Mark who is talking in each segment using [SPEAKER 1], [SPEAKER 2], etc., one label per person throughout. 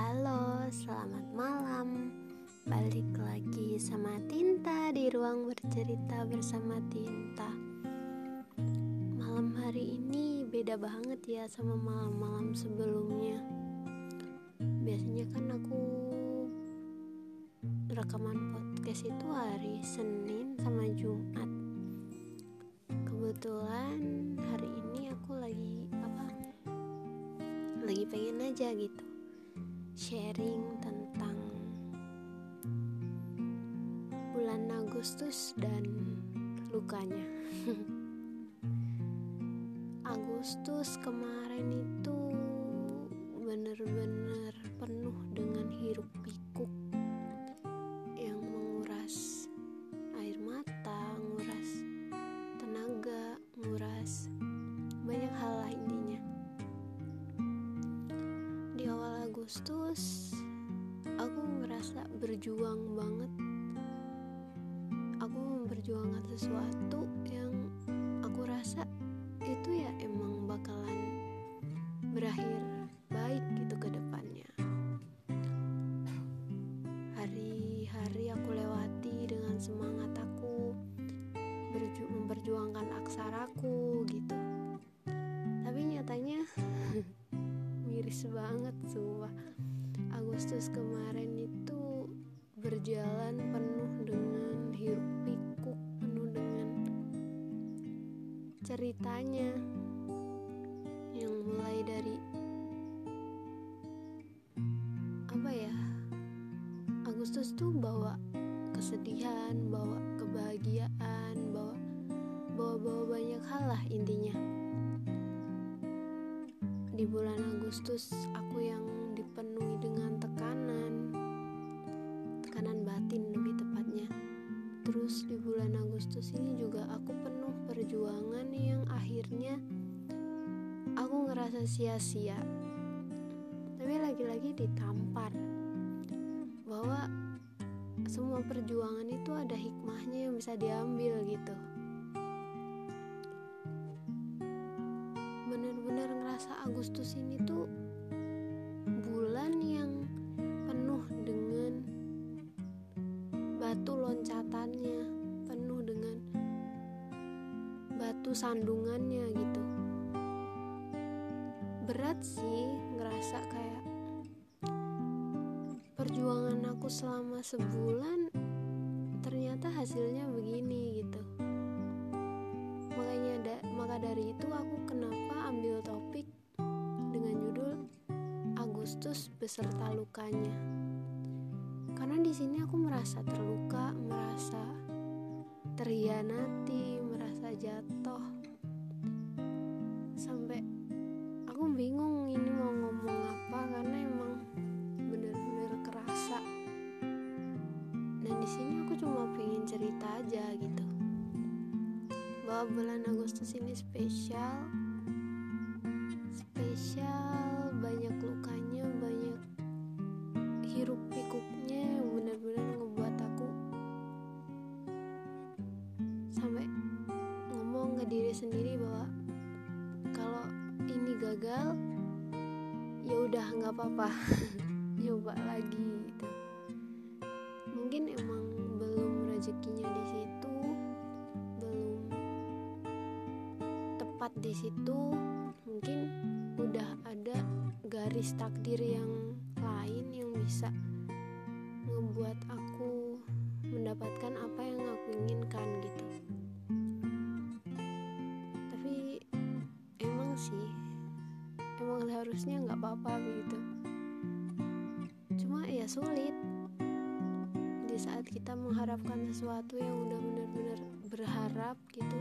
[SPEAKER 1] Halo, selamat malam. Balik lagi sama Tinta di ruang bercerita bersama Tinta. Malam hari ini beda banget ya sama malam-malam sebelumnya. Biasanya kan aku rekaman podcast itu hari Senin sama Jumat. Kebetulan hari ini aku lagi apa? Lagi pengen aja gitu sharing tentang bulan Agustus dan lukanya. Agustus kemarin itu Agustus aku ngerasa berjuang banget. Aku memperjuangkan sesuatu yang aku rasa Agustus kemarin itu berjalan penuh dengan hiruk pikuk, penuh dengan ceritanya yang mulai dari apa ya? Agustus tuh bawa kesedihan bawa kebahagiaan bawa bawa bawa banyak hal lah intinya. Di bulan Agustus aku yang Agustus ini juga aku penuh perjuangan yang akhirnya aku ngerasa sia-sia. Tapi lagi-lagi ditampar bahwa semua perjuangan itu ada hikmahnya yang bisa diambil gitu. Bener-bener ngerasa Agustus ini tuh batu sandungannya gitu. Berat sih ngerasa kayak perjuangan aku selama sebulan ternyata hasilnya begini gitu. Makanya da maka dari itu aku kenapa ambil topik dengan judul Agustus beserta lukanya. Karena di sini aku merasa terluka merasa terhianati jatuh. Sampai aku bingung ini mau ngomong apa karena emang bener-bener kerasa. Dan di sini aku cuma pengen cerita aja gitu. Bahwa bulan Agustus ini spesial diri sendiri bahwa kalau ini gagal ya udah nggak apa-apa. Coba lagi gitu. Mungkin emang belum rezekinya di situ belum tepat di situ mungkin udah ada garis takdir yang lain yang bisa ngebuat aku mendapatkan apa yang aku inginkan gitu emang seharusnya nggak apa-apa gitu cuma ya sulit. Di saat kita mengharapkan sesuatu yang udah benar-benar berharap gitu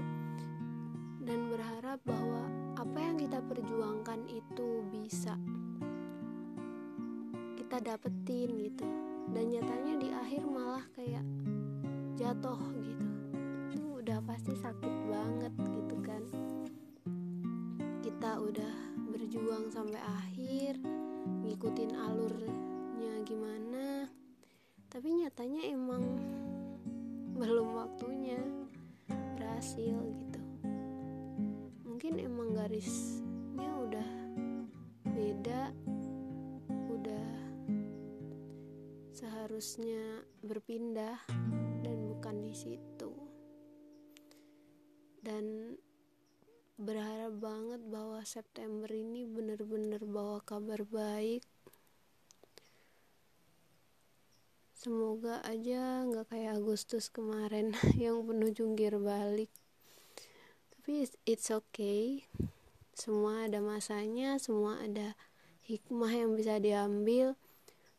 [SPEAKER 1] dan berharap bahwa apa yang kita perjuangkan itu bisa kita dapetin gitu dan nyatanya di akhir malah kayak jatuh gitu. Itu udah pasti sakit banget gitu kan. Kita udah berjuang sampai akhir ngikutin alurnya gimana. Tapi nyatanya emang belum waktunya berhasil gitu. Mungkin emang garisnya udah beda udah harusnya berpindah dan bukan di situ. Dan berharap banget bahwa September ini bener-bener bawa kabar baik. Semoga aja nggak kayak Agustus kemarin yang penuh jungkir balik. Tapi it's okay. Semua ada masanya semua ada hikmah yang bisa diambil.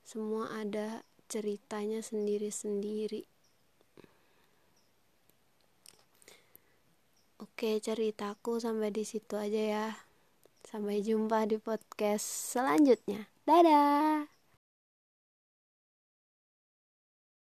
[SPEAKER 1] Semua ada ceritanya sendiri-sendiri Oke, ceritaku sampai di situ aja ya. Sampai jumpa di podcast selanjutnya. Dadah.